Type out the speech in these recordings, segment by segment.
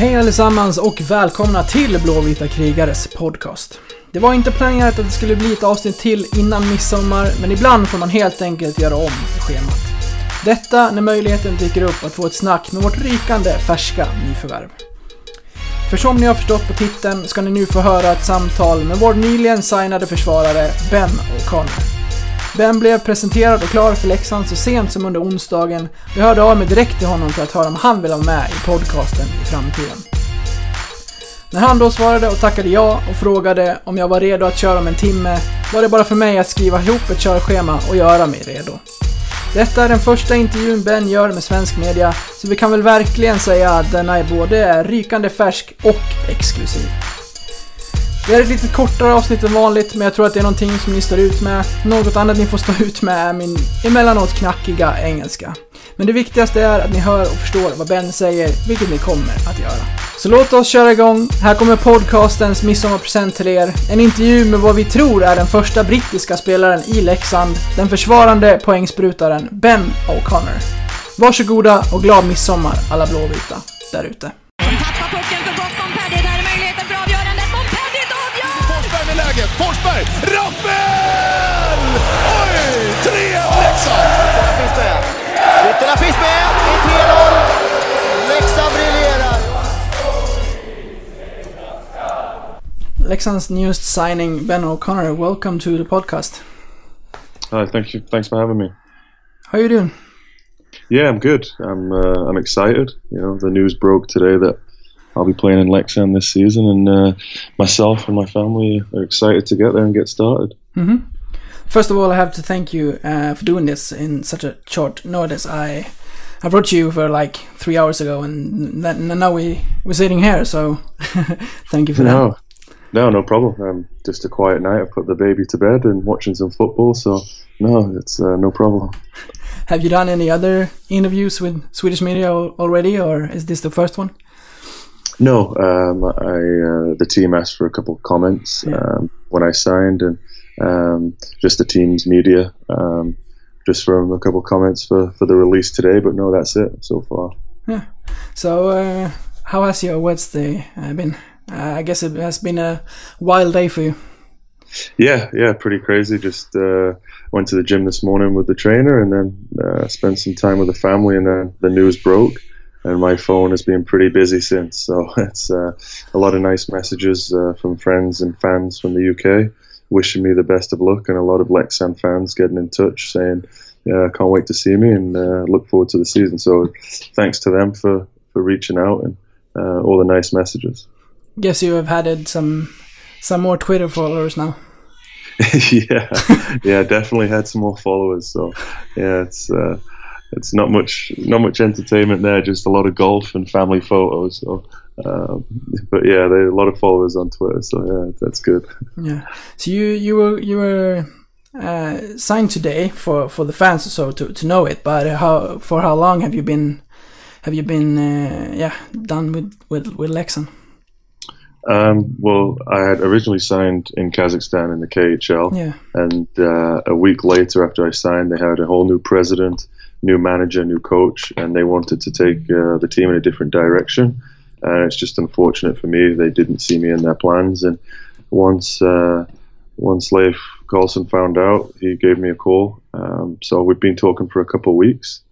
Hej allesammans och välkomna till Blåvita krigares podcast. Det var inte planerat att det skulle bli ett avsnitt till innan midsommar, men ibland får man helt enkelt göra om schemat. Detta när möjligheten dyker upp att få ett snack med vårt rykande färska nyförvärv. För som ni har förstått på titeln ska ni nu få höra ett samtal med vår nyligen signade försvarare Ben O'Connor. Ben blev presenterad och klar för Leksand så sent som under onsdagen och jag hörde av mig direkt till honom för att höra om han vill vara med i podcasten i framtiden. När han då svarade och tackade ja och frågade om jag var redo att köra om en timme var det bara för mig att skriva ihop ett körschema och göra mig redo. Detta är den första intervjun Ben gör med svensk media, så vi kan väl verkligen säga att denna är både rykande färsk och exklusiv. Det är ett lite kortare avsnitt än vanligt, men jag tror att det är någonting som ni står ut med. Något annat ni får stå ut med är min emellanåt knackiga engelska. Men det viktigaste är att ni hör och förstår vad Ben säger, vilket ni kommer att göra. Så låt oss köra igång. Här kommer podcastens midsommarpresent till er. En intervju med vad vi tror är den första brittiska spelaren i Leksand, den försvarande poängsprutaren Ben O'Connor. Varsågoda och glad midsommar alla blåvita där ute. Forsberg! Rappel! Oj! 3-1 Leksand! Ytterna finns med. Ytterna finns med i 3-0. Leksand briljerar. Leksands newest signing, Ben O'Connor. Welcome to the podcast. Hi, thank you. Thanks for having me. How are you doing? Yeah, I'm good. I'm uh, I'm excited. You know, the news broke today that I'll be playing in Leksand this season, and uh, myself and my family are excited to get there and get started. First of all, I have to thank you uh, for doing this in such a short notice. I I wrote you for like three hours ago, and then, now we we're sitting here. So thank you for that. No, no, no problem. Um, just a quiet night. I put the baby to bed and watching some football. So no, it's uh, no problem. Have you done any other interviews with Swedish media already, or is this the first one? No, um, I uh, the team asked for a couple of comments Yeah. um, when I signed, and um, just the team's media, um, just from a couple of comments for, for the release today. But no, that's it so far. Yeah. So uh, how has your Wednesday uh, been? Uh, I guess it has been a wild day for you. Yeah, yeah, pretty crazy. Just uh, went to the gym this morning with the trainer, and then uh, spent some time with the family, and then the news broke. And my phone has been pretty busy since, so it's uh, a lot of nice messages uh, from friends and fans from the UK wishing me the best of luck, and a lot of Leksand fans getting in touch saying, "Yeah, I can't wait to see me and uh, look forward to the season." So, thanks to them for for reaching out and uh, all the nice messages. Guess you have added some some more Twitter followers now. yeah, yeah, definitely had some more followers. So yeah, it's uh, it's not much not much entertainment there, just a lot of golf and family photos. So, um, but yeah, there are a lot of followers on Twitter. So yeah, that's good. Yeah. So you you were you were uh, signed today for for the fans so to to know it, but how for how long have you been have you been uh, yeah done with with with Leksand? Um, well, I had originally signed in Kazakhstan in the KHL, Yeah. and uh, a week later after I signed, they had a whole new president, new manager, new coach, and they wanted to take uh, the team in a different direction. And it's just unfortunate for me they didn't see me in their plans. And once uh, once Leif Carlsson found out, he gave me a call. Um, so we've been talking for a couple of weeks,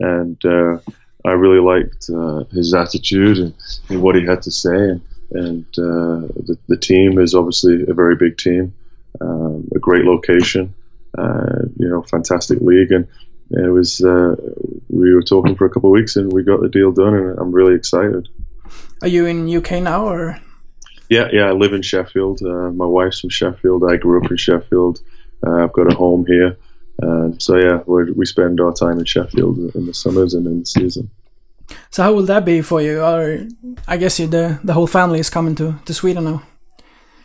and uh, I really liked uh, his attitude and, and what he had to say. And, and uh, the, the team is obviously a very big team, um, a great location, uh, you know, fantastic league, and it was. Uh, we were talking for a couple of weeks, and we got the deal done, and I'm really excited. Are you in UK now or? Yeah, yeah. I live in Sheffield. Uh, my wife's from Sheffield. I grew up in Sheffield. Uh, I've got a home here. Um, so yeah, we spend our time in Sheffield in the summers and in the season. So how will that be for you? Or I guess you the the whole family is coming to to Sweden now.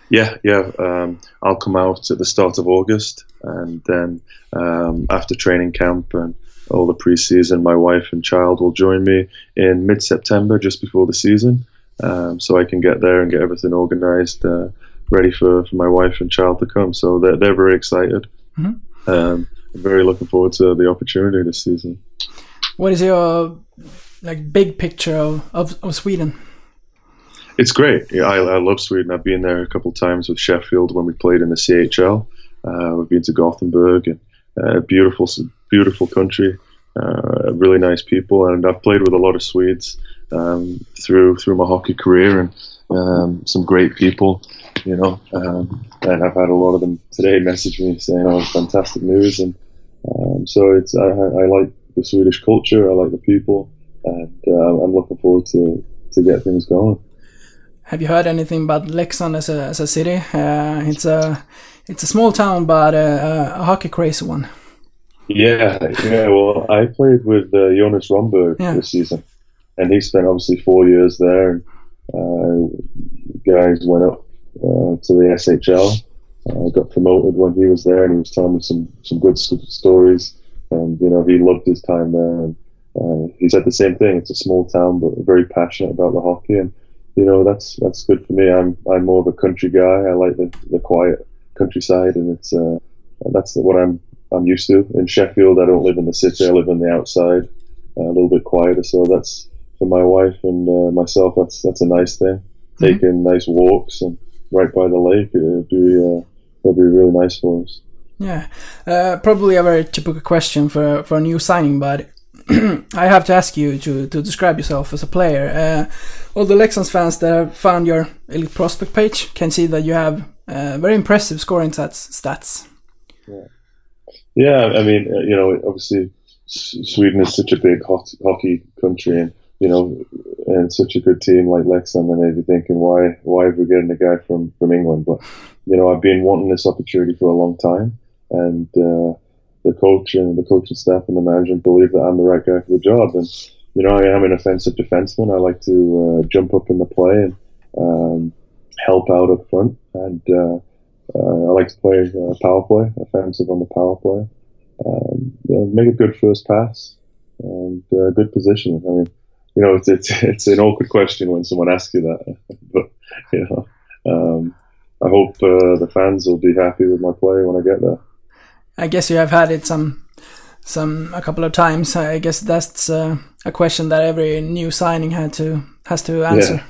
Yeah, yeah. Um, I'll come out at the start of August, and then um, after training camp and all the preseason, my wife and child will join me in mid-September, just before the season, um, so I can get there and get everything organised, uh, ready for, for my wife and child to come. So they're they're very excited. Mhm. Um, very looking forward to the opportunity this season. What is your like big picture of of, of Sweden? It's great. I, I love Sweden. I've been there a couple of times with Sheffield when we played in the CHL. Uh, we've been to Gothenburg and uh, beautiful, beautiful country, uh, really nice people, and I've played with a lot of Swedes um, through through my hockey career and um, some great people, you know. Um, and I've had a lot of them today message me saying, "Oh, fantastic news!" And um, so it's I, I like the Swedish culture, I like the people, and uh, I'm looking forward to to get things going. Have you heard anything about Leksand as a, as a city? Uh, it's a it's a small town, but a, a hockey crazy one. Yeah, yeah. Well, I played with uh, Jonas Rönnberg Yeah. this season, and he spent obviously four years there. And, uh, guys went up uh, to the SHL, uh, got promoted when he was there, and he was telling me some some good stories. And you know, he loved his time there. And uh, he said the same thing. It's a small town, but very passionate about the hockey, and you know, that's that's good for me. I'm I'm more of a country guy. I like the the quiet countryside, and it's uh, that's what I'm I'm used to. In Sheffield, I don't live in the city. I live on the outside, uh, a little bit quieter. So that's for my wife and uh, myself. That's that's a nice thing. Taking nice walks and right by the lake. It'll be uh, it'll be really nice for us. Yeah, uh, probably a very typical question for for a new signing, but I have to ask you to to describe yourself as a player. Uh, all the Leksands fans that have found your elite prospect page can see that you have uh, very impressive scoring stats. Stats. Yeah, I mean, uh, you know, obviously Sweden is such a big hockey country, and you know, and such a good team like Leksand, and they'd be thinking, why, why are we getting a guy from from England? But you know, I've been wanting this opportunity for a long time, and uh, the coach and the coaching staff and the management believe that I'm the right guy for the job. And you know, I am an offensive defenseman. I like to uh, jump up in the play and um, help out up front, and uh, uh, I like to play uh, power play, offensive on the power play. Um, you know, make a good first pass and uh, good position. I mean, you know, it's, it's it's an awkward question when someone asks you that, but you know, um, I hope uh, the fans will be happy with my play when I get there. I guess you have had it some some a couple of times. I guess that's uh, a question that every new signing had to has to answer.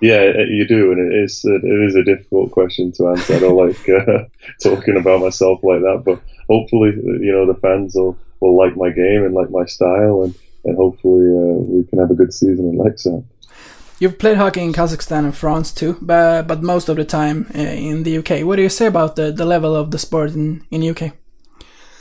Yeah, uh, you do, and it is it is a difficult question to answer. I don't like uh, talking about myself like that, but hopefully, you know, the fans will, will like my game and like my style, and and hopefully uh, we can have a good season in Leksand. You've played hockey in Kazakhstan and France too, but, but most of the time uh, in the UK. What do you say about the, the level of the sport in, in UK?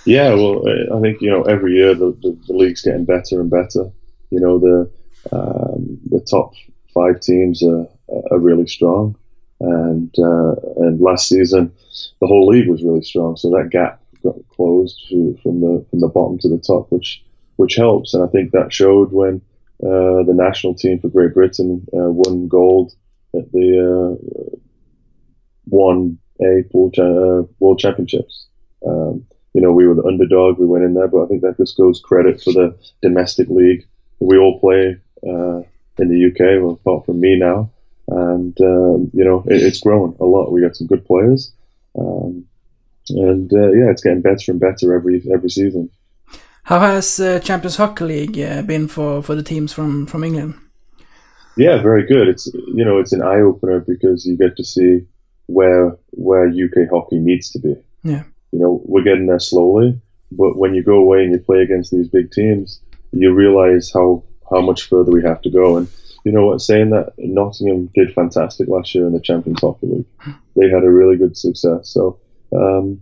Yeah, well, I think you know every year the, the, the league's getting better and better. You know the um, the top five teams are, are really strong, and uh, and last season the whole league was really strong. So that gap got closed to, from the from the bottom to the top, which which helps. And I think that showed when uh, the national team for Great Britain uh, won gold at the uh, one A World, Cha- uh, World Championships. Um, you know, we were the underdog. We went in there, but I think that just goes credit for the domestic league. We all play uh, in the UK, well, apart from me now, and um, you know, it, it's grown a lot. We got some good players, um, and uh, yeah, it's getting better and better every every season. How has uh, Champions Hockey League uh, been for, for the teams from, from England? Yeah, very good. It's you know, it's an eye opener because you get to see where where UK hockey needs to be. Yeah. You know, we're getting there slowly, but when you go away and you play against these big teams, you realize how how much further we have to go. And you know what? Saying that Nottingham did fantastic last year in the Champions Hockey League. They had a really good success. So um,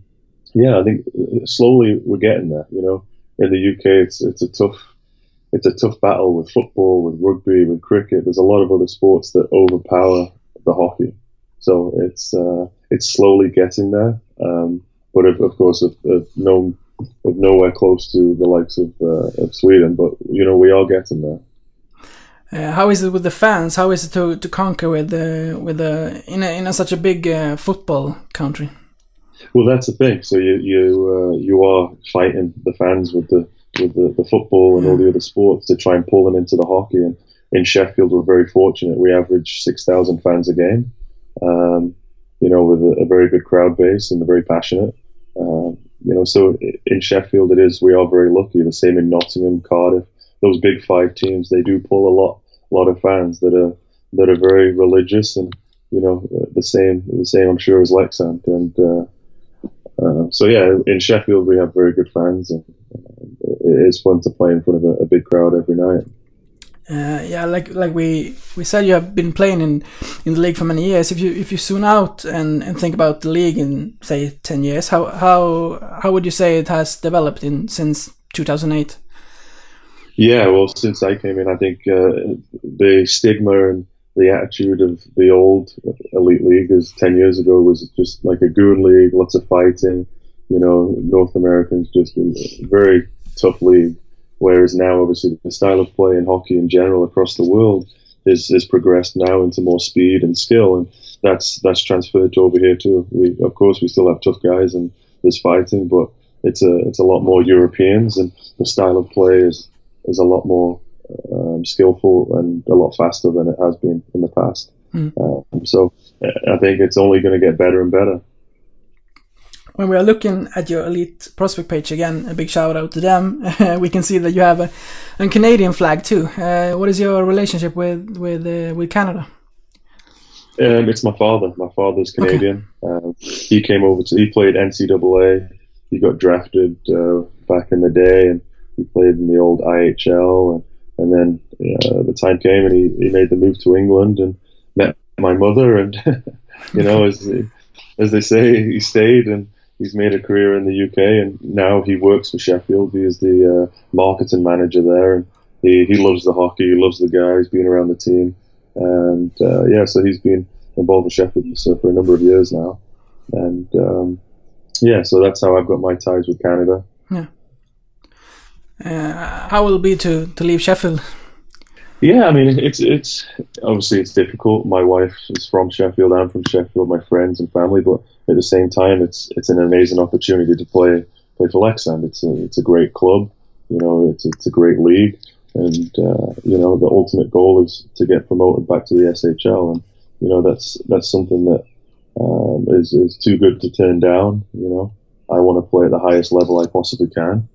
yeah, I think uh, slowly we're getting there. You know, in the UK, it's it's a tough it's a tough battle with football, with rugby, with cricket. There's a lot of other sports that overpower the hockey. So it's uh, it's slowly getting there. Um, but of, of course, of, of no of nowhere close to the likes of, uh, of Sweden. But you know, we are getting there. Uh, how is it with the fans? How is it to, to conquer with the with the in a, in a, such a big uh, football country? Well, that's the thing. So you you uh, you are fighting the fans with the with the, the football and all the other sports to try and pull them into the hockey. And in Sheffield, we're very fortunate. We average six thousand fans a game. Um, you know, with a, a, very good crowd base and very passionate. Um, you know, so in Sheffield, it is we are very lucky. The same in Nottingham, Cardiff, those big five teams. They do pull a lot, a lot of fans that are that are very religious and you know the same the same I'm sure as Leksand and uh, uh, so yeah in Sheffield we have very good fans and uh, it is fun to play in front of a, a big crowd every night. Uh, yeah, like like we we said, you have been playing in in the league for many years. If you if you zoom out and, and think about the league in say ten years, how how how would you say it has developed in since 2008? Yeah, well, since I came in, I think uh, the stigma and the attitude of the old elite league is ten years ago was just like a goon league, lots of fighting. You know, North Americans just a very tough league Whereas now, obviously, the style of play in hockey in general across the world is, is progressed now into more speed and skill, and that's that's transferred to over here too. We, of course, we still have tough guys and there's fighting, but it's a it's a lot more Europeans, and the style of play is is a lot more um, skillful and a lot faster than it has been in the past. Mm. Um, so I think it's only going to get better and better when we are looking at your elite prospect page again, a big shout out to them. we can see that you have a, a Canadian flag too. Uh, what is your relationship with with uh, with Canada? Um, it's my father. My father's Canadian. Okay. Um, he came over to. He played NCAA. He got drafted uh, back in the day, and he played in the old IHL. And, and then uh, the time came, and he, he made the move to England and met my mother. And you know, as as they say, he stayed and he's made a career in the UK, and now he works for Sheffield. He is the uh, marketing manager there, and he, he loves the hockey. He loves the guys, being around the team, and uh, yeah, so he's been involved with Sheffield so for a number of years now, and um, yeah, so that's how I've got my ties with Canada. Yeah. Uh, how will it be to, to leave Sheffield? Yeah, I mean, it's it's obviously it's difficult. My wife is from Sheffield. I'm from Sheffield. My friends and family, but at the same time, it's it's an amazing opportunity to play play for Leksand. It's a it's a great club. You know, it's it's a great league, and uh, you know the ultimate goal is to get promoted back to the SHL, and you know that's that's something that um, is is too good to turn down. You know, I want to play at the highest level I possibly can.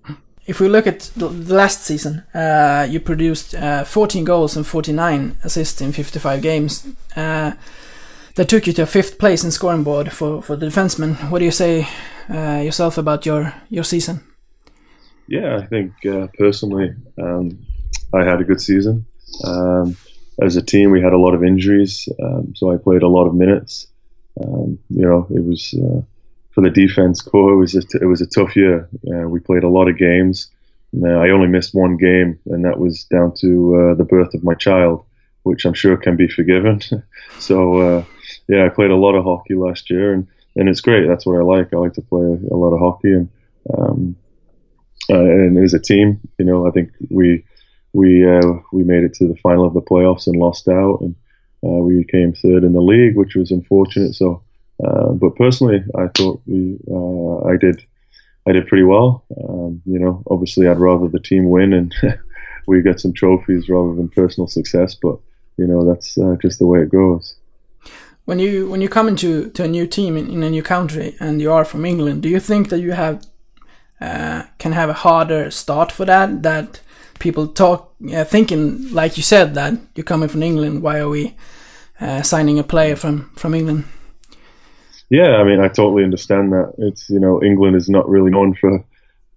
If we look at the last season, uh, you produced uh, 14 goals and 49 assists in 55 games. That took you to fifth place in scoring board for, for the defenseman. What do you say uh, yourself about your, your season? Yeah, I think uh, personally, um, I had a good season. Um, as a team, we had a lot of injuries, um, so I played a lot of minutes. Um, you know, it was uh, for the defense core. It was it was a tough year. Uh, we played a lot of games. I only missed one game, and that was down to uh, the birth of my child, which I'm sure can be forgiven. so uh, yeah, I played a lot of hockey last year, and, and it's great. That's what I like. I like to play a, lot of hockey, and um, uh, and as a team, you know, I think we we uh, we made it to the final of the playoffs and lost out, and uh, we came third in the league, which was unfortunate. So, uh, but personally, I thought we uh, I did I did pretty well. Um, you know, obviously, I'd rather the team win and we get some trophies rather than personal success, but you know, that's uh, just the way it goes. When you when you come into to a new team in, in a new country and you are from England, do you think that you have uh, can have a harder start for that? That people talk uh, thinking like you said that you're coming from England. Why are we uh, signing a player from from England? Yeah, I mean, I totally understand that. It's you know England is not really known for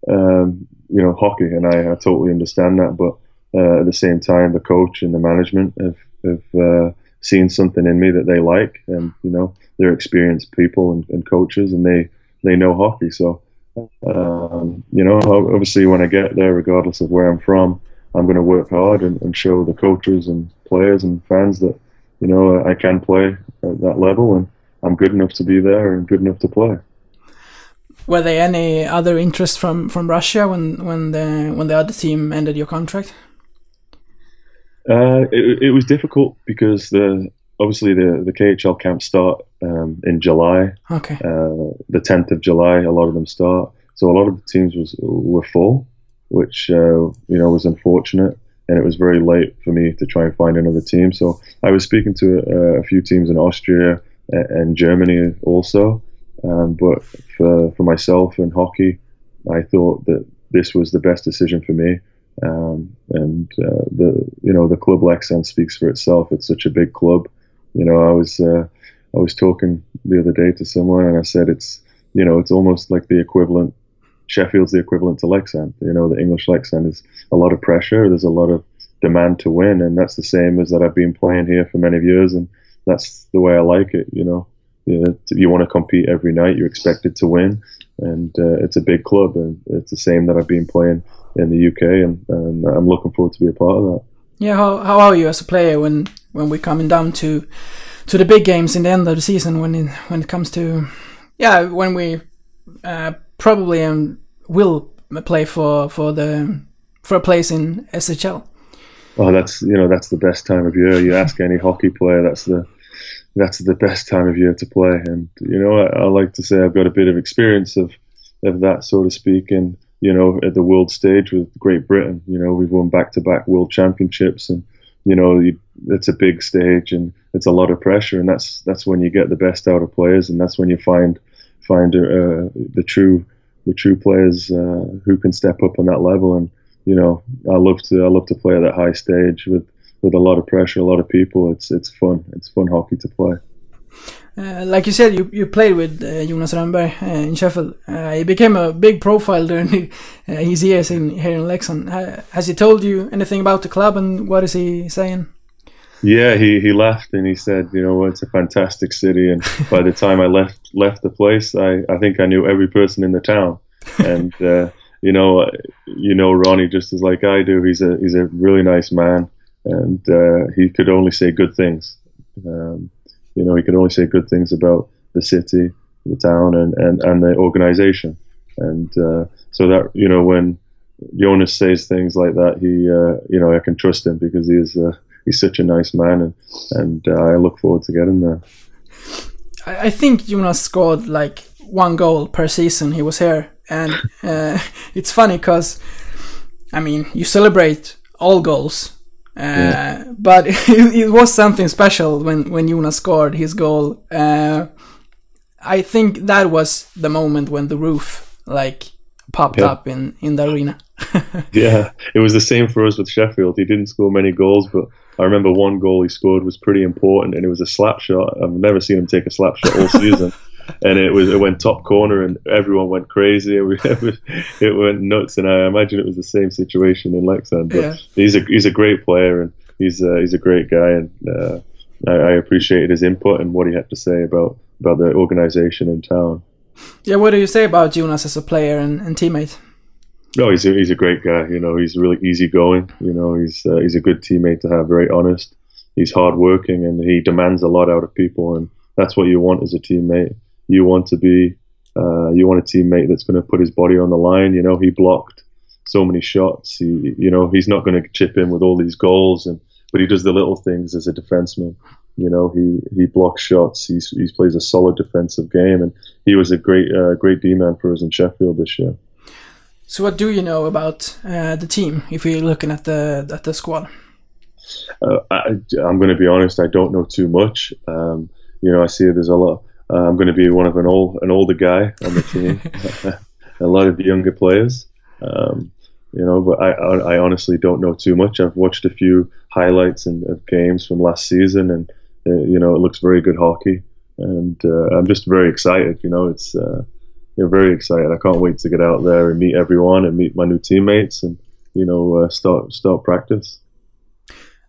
um, you know hockey, and I, I totally understand that. But uh, at the same time, the coach and the management have, have seen something in me that they like, and you know they're experienced people and, and coaches, and they they know hockey. So um, you know, obviously when I get there, regardless of where I'm from, I'm going to work hard and, and show the coaches and players and fans that you know I can play at that level, and I'm good enough to be there and good enough to play. Were there any other interest from, from Russia when, when the when the other team ended your contract? Uh, it, it was difficult because the obviously the the KHL camps start um, in July. Okay. Uh, the tenth of July, a lot of them start. So a lot of the teams was were full, which uh, you know was unfortunate, and it was very late for me to try and find another team. So I was speaking to a, a few teams in Austria and Germany also, um, but for for myself and hockey, I thought that this was the best decision for me. Um, and uh, the you know the club Leksand speaks for itself. It's such a big club. You know, I was uh, I was talking the other day to someone, and I said it's you know it's almost like the equivalent. Sheffield's the equivalent to Leksand. You know, the English Leksand is a lot of pressure. There's a lot of demand to win, and that's the same as that I've been playing here for many years, and that's the way I like it. You know, you, you want to compete every night. You're expected to win, and uh, it's a big club, and it's the same that I've been playing in the UK, and, and I'm looking forward to be a part of that. Yeah, how how are you as a player when when we're coming down to to the big games in the end of the season when it, when it comes to yeah when we uh, probably um, will play for for the for a place in SHL. Oh, that's you know that's the best time of year. You ask any hockey player, that's the that's the best time of year to play. And you know, I, I like to say I've got a bit of experience of of that, so to speak, and you know, at the world stage with Great Britain. You know, we've won back-to-back world championships, and you know, you, it's a big stage and it's a lot of pressure, and that's that's when you get the best out of players, and that's when you find find uh, the true the true players uh, who can step up on that level. And you know, I love to I love to play at that high stage with with a lot of pressure, a lot of people. It's it's fun. It's fun hockey to play. Uh, like you said, you, you played with uh, Jonas Rönnberg uh, in Sheffield. Uh, he became a big profile during uh, his years in here in Leksand. has he told you anything about the club and what is he saying? Yeah, he, he left and he said, you know, it's a fantastic city. And by the time I left left the place, I, I think I knew every person in the town. And uh, you know, you know Ronnie just as like I do. He's a he's a really nice man, and he could only say good things. Um, you know, he could only say good things about the city, the town, and, and, and the organization. And uh, so that, you know, when Jonas says things like that, he, uh, you know, I can trust him because he is, uh, he's such a nice man, and, and uh, I look forward to getting there. I think Jonas scored like one goal per season he was here. And uh, it's funny because, I mean, you celebrate all goals yeah. Uh, but it, it, was something special when when Jonas scored his goal. Uh, I think that was the moment when the roof like popped yeah. up in in the arena. yeah, it was the same for us with Sheffield. He didn't score many goals, but I remember one goal he scored was pretty important, and it was a slap shot. I've never seen him take a slap shot all season. and it was it went top corner and everyone went crazy. It went nuts, and I imagine it was the same situation in Leksand. But yeah. he's a he's a great player and he's a, he's a great guy, and uh, I, I appreciated his input and what he had to say about about the organization in town. Yeah, what do you say about Jonas as a player and, and teammate? No, he's a, he's a great guy. You know, he's really easygoing. You know, he's uh, he's a good teammate to have. Very honest. He's hardworking and he demands a lot out of people, and that's what you want as a teammate you want to be uh, you want a teammate that's going to put his body on the line. You know, he blocked so many shots. He, you know, he's not going to chip in with all these goals, and but he does the little things as a defenseman. You know, he he blocks shots. He he plays a solid defensive game, and he was a great uh, great D man for us in Sheffield this year. So, what do you know about uh, the team? If you're looking at the at the squad, uh, I, am going to be honest. I don't know too much. Um, you know, I see there's a lot I'm going to be one of an old an older guy on the team. a lot of the younger players. Um, you know, but I, I honestly don't know too much. I've watched a few highlights and of games from last season, and uh, you know, it looks very good hockey, and uh, I'm just very excited. You know, it's uh, you're very excited. I can't wait to get out there and meet everyone and meet my new teammates, and you know, uh, start start practice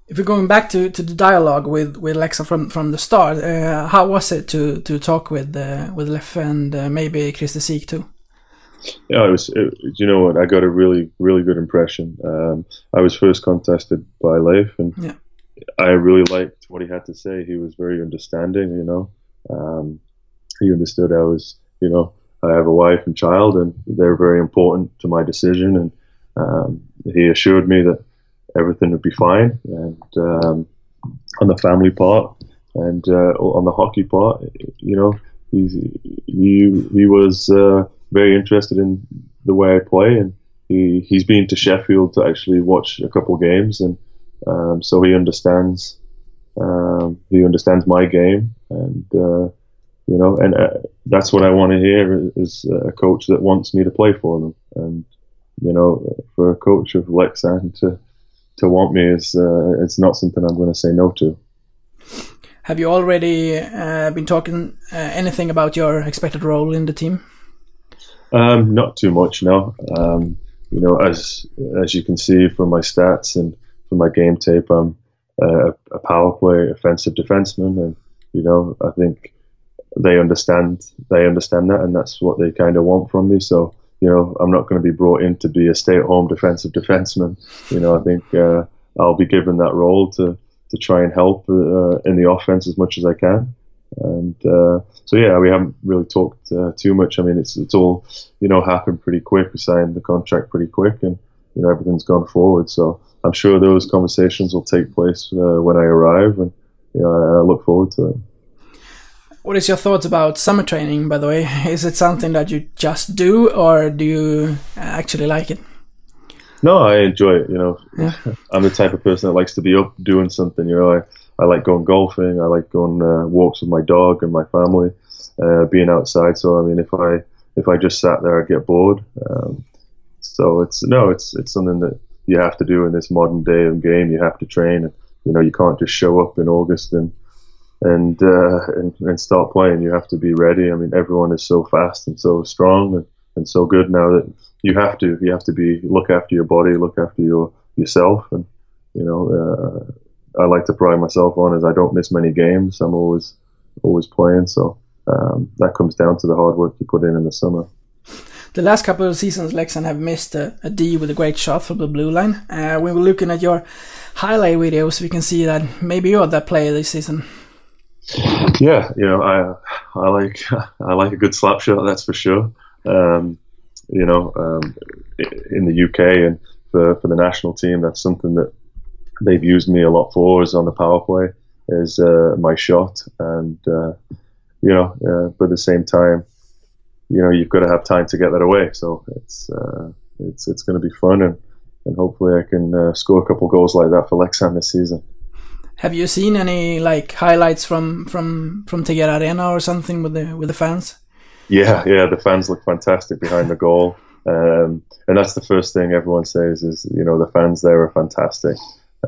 if we're going back to, to the dialogue with, with Leksand from, from the start, uh, how was it to, to talk with uh, with Leffe and uh, maybe Christer Sieg too? Yeah, it was. It, you know what? I got a really really good impression. Um, I was first contested by Leif, and yeah. I really liked what he had to say. He was very understanding. You know, um, he understood I was. You know, I have a wife and child, and they're very important to my decision. And um, he assured me that everything would be fine. And um, on the family part and uh, on the hockey part, you know, he he was uh, very interested in the way I play, and he he's been to Sheffield to actually watch a couple games, and um, so he understands um, he understands my game, and uh, you know, and uh, that's what I want to hear is a coach that wants me to play for them, and you know, for a coach of Leksand to to want me is uh, it's not something I'm going to say no to. Have you already uh, been talking uh, anything about your expected role in the team? Um, not too much, no. Um, you know, as as you can see from my stats and from my game tape, I'm uh, a power play offensive defenseman, and you know, I think they understand they understand that, and that's what they kind of want from me. So, you know, I'm not going to be brought in to be a stay-at-home defensive defenseman. You know, I think uh, I'll be given that role to to try and help uh, in the offense as much as I can. And uh, so yeah, we haven't really talked uh, too much. I mean, it's it's all you know happened pretty quick. We signed the contract pretty quick, and you know everything's gone forward. So I'm sure those conversations will take place uh, when I arrive, and you know I, I look forward to it. What is your thoughts about summer training? By the way, is it something that you just do, or do you actually like it? No, I enjoy it. You know, Yeah. I'm the type of person that likes to be up doing something. You know, I, I like going golfing. I like going uh, walks with my dog and my family, uh, being outside. So I mean, if I if I just sat there, I'd get bored. Um, so it's no, it's it's something that you have to do in this modern day of game. You have to train. And, you know, you can't just show up in August and and, uh, and and start playing. You have to be ready. I mean, everyone is so fast and so strong and, and so good now that you have to you have to be look after your body, look after your yourself, and you know. Uh, I like to pride myself on is I don't miss many games. I'm always always playing, so um, that comes down to the hard work you put in in the summer. The last couple of seasons, Leksand have missed a, a D with a great shot from the blue line. Uh, we were looking at your highlight videos. We can see that maybe you're that player this season. Yeah, you know, I I like I like a good slap shot. That's for sure. Um, you know, um, in the UK and for, for the national team, that's something that they've used me a lot for. Is on the power play is uh, my shot, and uh, you know, uh, but at the same time, you know, you've got to have time to get that away. So it's uh, it's it's going to be fun, and and hopefully I can uh, score a couple goals like that for Leksand this season. Have you seen any like highlights from from from Tegera Arena or something with the with the fans? Yeah, yeah, the fans look fantastic behind the goal, um, and that's the first thing everyone says is you know the fans there are fantastic,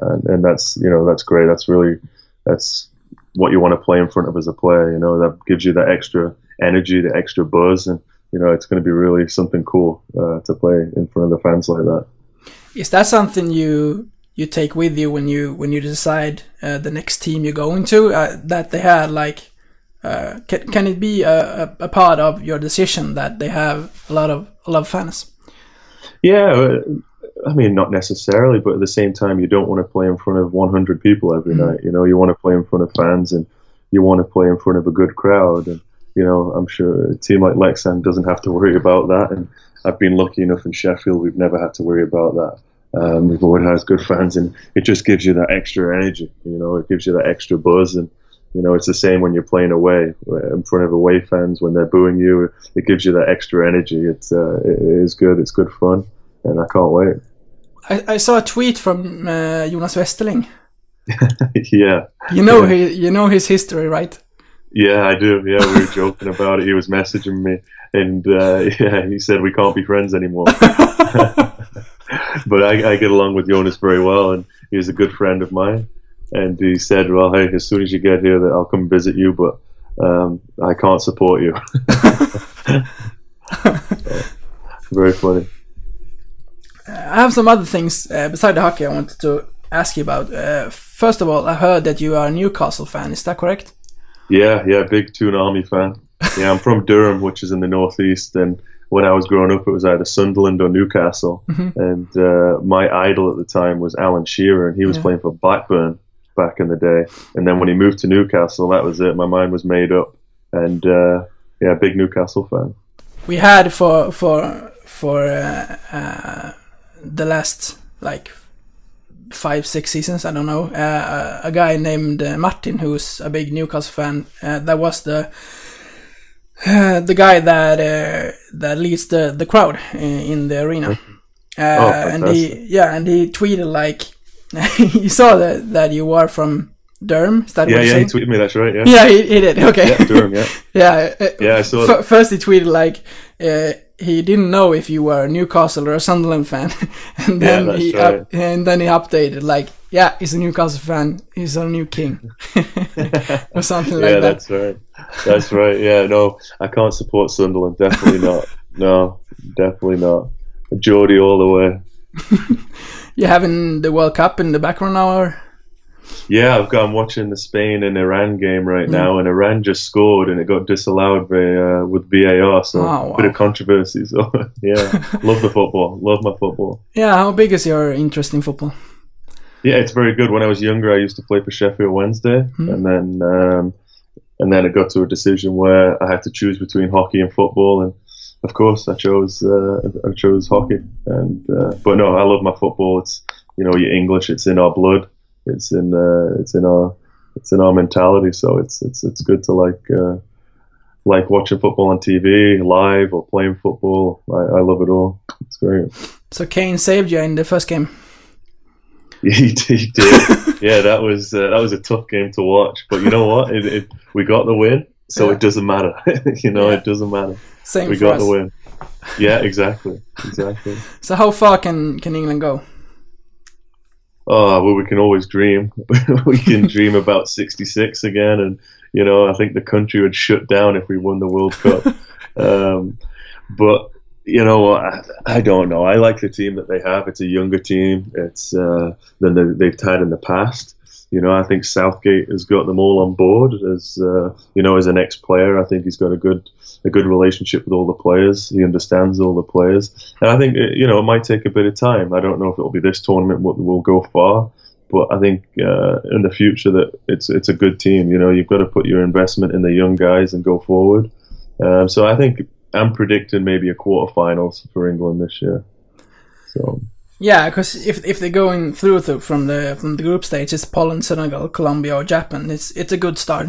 and, and that's you know that's great. That's really that's what you want to play in front of as a player. You know that gives you that extra energy, the extra buzz, and you know it's going to be really something cool uh, to play in front of the fans like that. Is that something you you take with you when you when you decide uh, the next team you're going to? Uh, that they had like, uh, can, can it be a, a, part of your decision that they have a lot of a lot of fans? Yeah, uh, I mean, not necessarily, but at the same time, you don't want to play in front of 100 people every night. You know, you want to play in front of fans and you want to play in front of a good crowd. And, you know, I'm sure a team like Leksand doesn't have to worry about that. And I've been lucky enough in Sheffield, we've never had to worry about that. Um, we've always had good fans, and it just gives you that extra energy. You know, it gives you that extra buzz, and you know, it's the same when you're playing away in front of away fans when they're booing you. It gives you that extra energy. It's uh, it is good. It's good fun, and I can't wait. I, I saw a tweet from uh, Jonas Westerling. yeah, You know Yeah. he, you know his history, right? yeah, I do. Yeah, we were joking about it. He was messaging me, and uh, yeah, he said we can't be friends anymore. but I, I get along with Jonas very well, and he's a good friend of mine. And he said, "Well, hey, as soon as you get here, that I'll come visit you, but um, I can't support you." very funny. I have some other things uh, beside the hockey I wanted to ask you about. Uh, first of all, I heard that you are a Newcastle fan. Is that correct? Yeah, yeah, big Toon Army fan. Yeah, I'm from Durham, which is in the northeast, and when I was growing up, it was either Sunderland or Newcastle. And uh, my idol at the time was Alan Shearer, and he was Yeah. playing for Blackburn back in the day. And then when he moved to Newcastle, that was it. My mind was made up, and uh, yeah, big Newcastle fan. We had for for for uh, uh, the last like five six seasons. I don't know. Uh, a guy named uh, Martin, who's a big Newcastle fan. Uh, that was the uh, the guy that uh, that leads the the crowd in, in the arena. Uh, Oh, and he yeah, and he tweeted like he saw that that you are from Durham. Is that Yeah, what yeah, you he tweeted me. That's right. Yeah, Yeah, he, he did. Okay. yeah Durham. Yeah, Yeah. uh, Yeah, I saw f- that. First, he tweeted like, uh, he didn't know if you were a Newcastle or a Sunderland fan, and then that's he right. up, and then he updated like, yeah, he's a Newcastle fan. He's our new king, or something like that. yeah, that's right. That's right. Yeah, no, I can't support Sunderland. Definitely not. No, definitely not. Geordie all the way. You having the World Cup in the background now, or? Yeah, I've got. I'm watching the Spain and Iran game right Mm. now, and Iran just scored, and it got disallowed by, uh, with VAR. So Oh, a bit of controversy. So yeah, love the football. Love my football. Yeah, how big is your interest in football? Yeah, it's very good. When I was younger, I used to play for Sheffield Wednesday, and then um, and then it got to a decision where I had to choose between hockey and football, and of course, I chose uh, I chose hockey. And uh, but no, I love my football. It's you know, you're English. It's in our blood. It's in uh, it's in our it's in our mentality. So it's it's it's good to like. Uh, like watching football on TV, live or playing football, I, I love it all. It's great. So Kane saved you in the first game. He, did- he did. yeah, that was uh, that was a tough game to watch. But you know what? It, it, we got the win, so Yeah. it doesn't matter. you know, Yeah. it doesn't matter. Same We got us. the win. Yeah, exactly, exactly. So how far can can England go? Oh, well, we can always dream. we can dream about 66 again. And, you know, I think the country would shut down if we won the World Cup. um, but, you know, I, I don't know. I like the team that they have. It's a younger team It's uh, than they- they've had in the past. You know, I think Southgate has got them all on board as, uh, you know, as an ex-player. I think he's got a good, a good relationship with all the players. He understands all the players, and I think you know it might take a bit of time. I don't know if it'll be this tournament what will go far, but I think uh, in the future that it's it's a good team. You know, you've got to put your investment in the young guys and go forward. Um, so I think I'm predicting maybe a quarterfinals for England this year. So Yeah, because if if they're going through to, from the from the group stage, it's Poland, Senegal, Colombia, or Japan. It's it's a good start.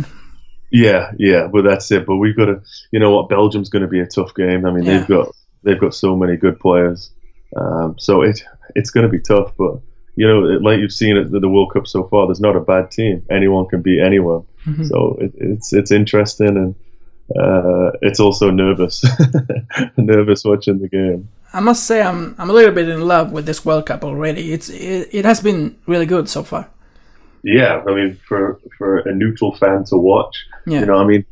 Yeah, yeah, but that's it. But we've got to, you know, what Belgium's going to be a tough game. I mean, Yeah. they've got they've got so many good players, um, so it it's going to be tough. But you know, like you've seen at the, the World Cup so far, there's not a bad team. Anyone can beat anyone. So it, it's it's interesting and uh, it's also nervous, nervous watching the game. I must say, I'm I'm a little bit in love with this World Cup already. It's it, it has been really good so far. Yeah, I mean, for for a neutral fan to watch, Yeah. you know, I mean,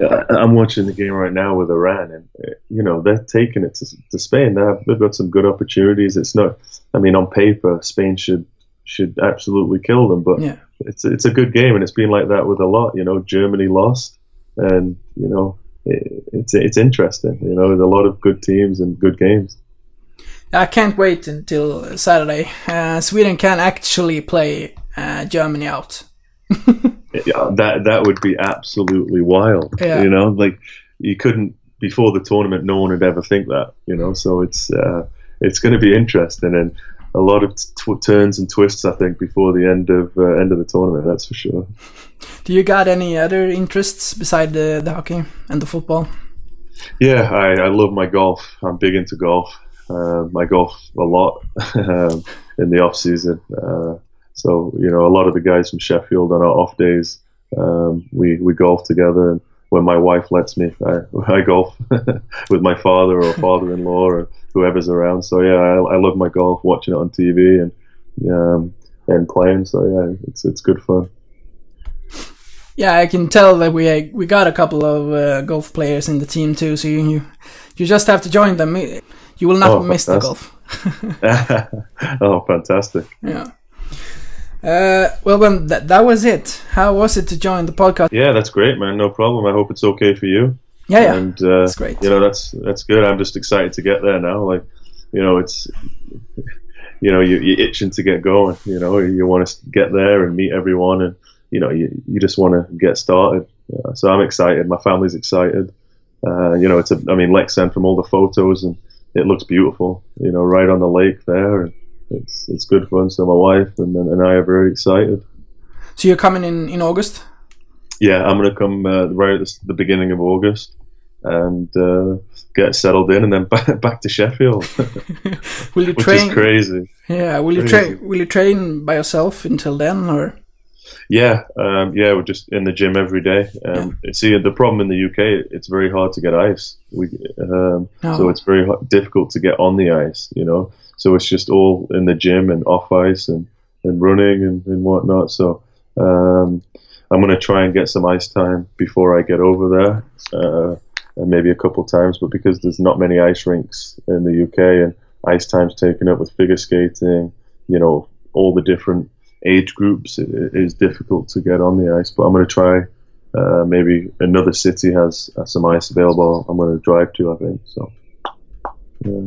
I- I'm watching the game right now with Iran, and uh, you know they're taking it to, to Spain. They've, they've got some good opportunities. It's not, I mean, on paper, Spain should should absolutely kill them, but Yeah. it's it's a good game, and it's been like that with a lot. You know, Germany lost, and you know, it, it's it's interesting. You know, there's a lot of good teams and good games. I can't wait until Saturday. Uh, Sweden can actually play uh, Germany out. yeah, that that would be absolutely wild. Yeah. You know, like you couldn't before the tournament. No one would ever think that. You know, so it's uh, it's going to be interesting and a lot of t- turns and twists. I think before the end of uh, end of the tournament. That's for sure. Do you got any other interests beside the, the hockey and the football? Yeah, I, I love my golf. I'm big into golf. Uh, I golf a lot um, in the off season. Uh, so you know, a lot of the guys from Sheffield on our off days, um, we we golf together. And when my wife lets me, I, I golf with my father or father-in-law or whoever's around. So yeah, I, I love my golf, watching it on TV and um, and playing. So yeah, it's it's good fun. Yeah, I can tell that we we got a couple of uh, golf players in the team too. So you, you just have to join them. You will not Oh, miss the golf. oh, fantastic! Yeah. Uh, well, then that that was it. How was it to join the podcast? Yeah, that's great, man. No problem. I hope it's okay for you. Yeah, yeah. and uh, That's great. You know, that's that's good. I'm just excited to get there now. Like, you know, it's you know, you, you're itching to get going. You know, you want to get there and meet everyone, and you know, you you just want to get started. Uh, so I'm excited. My family's excited. Uh, you know, it's a. I mean, Leksand from all the photos, and it looks beautiful. You know, right on the lake there. It's it's good fun. So my wife and and I are very excited. So you're coming in in August. Yeah, I'm gonna come uh, right at the, the beginning of August and uh, get settled in, and then back, back to Sheffield, Will you train? crazy. Yeah. Will you train? Will you train by yourself until then, or? Yeah, um, yeah, we're just in the gym every day. Um, See, the problem in the UK, it's very hard to get ice. We, um, Oh. so it's very hard, difficult to get on the ice. You know, so it's just all in the gym and off ice and, and running and, and whatnot. So um, I'm going to try and get some ice time before I get over there, uh, and maybe a couple times. But because there's not many ice rinks in the UK and ice time's taken up with figure skating, you know, all the different age groups, it, it is difficult to get on the ice. But I'm going to try. Uh, maybe another city has, has some ice available. I'm going to drive to. I think so. Yeah.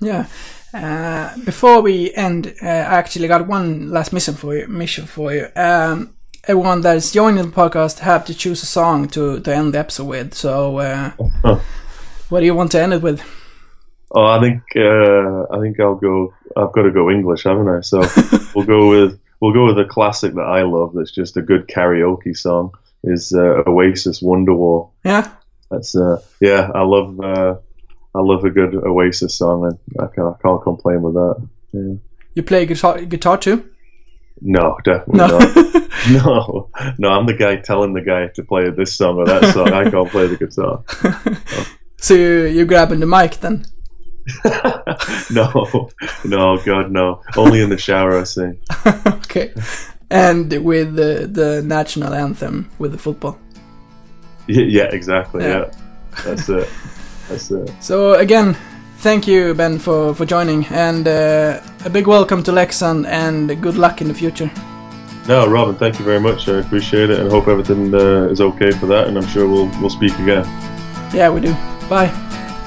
Yeah. Uh, before we end, uh, I actually got one last mission for you. Mission for you. Um, everyone that is joining the podcast have to choose a song to, to end the episode with. So, uh, Huh. what do you want to end it with? Oh, I think uh, I think I'll go. I've got to go English, haven't I? So we'll go with we'll go with a classic that I love. That's just a good karaoke song. Is uh, Oasis Wonderwall. Yeah. That's uh, yeah. I love uh, I love a good Oasis song, and I can't, I can't complain with that. Yeah. You play guitar, guitar too? No, definitely No. not. No, no. I'm the guy telling the guy to play this song or that song. I can't play the guitar. so you, you're grabbing the mic then? no, no, God, no. Only in the shower I sing. okay. And with the, the national anthem with the football. Yeah, yeah exactly. Yeah. Yeah. that's it. That's it. So again, thank you Ben for, for joining and uh, a big welcome to Leksand and good luck in the future. No, Robin, thank you very much. I appreciate it, and hope everything uh, is okay for that. And I'm sure we'll we'll speak again. Yeah, we do. Bye.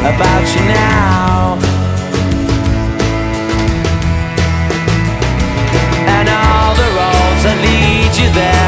About you now. And all the roads that lead you there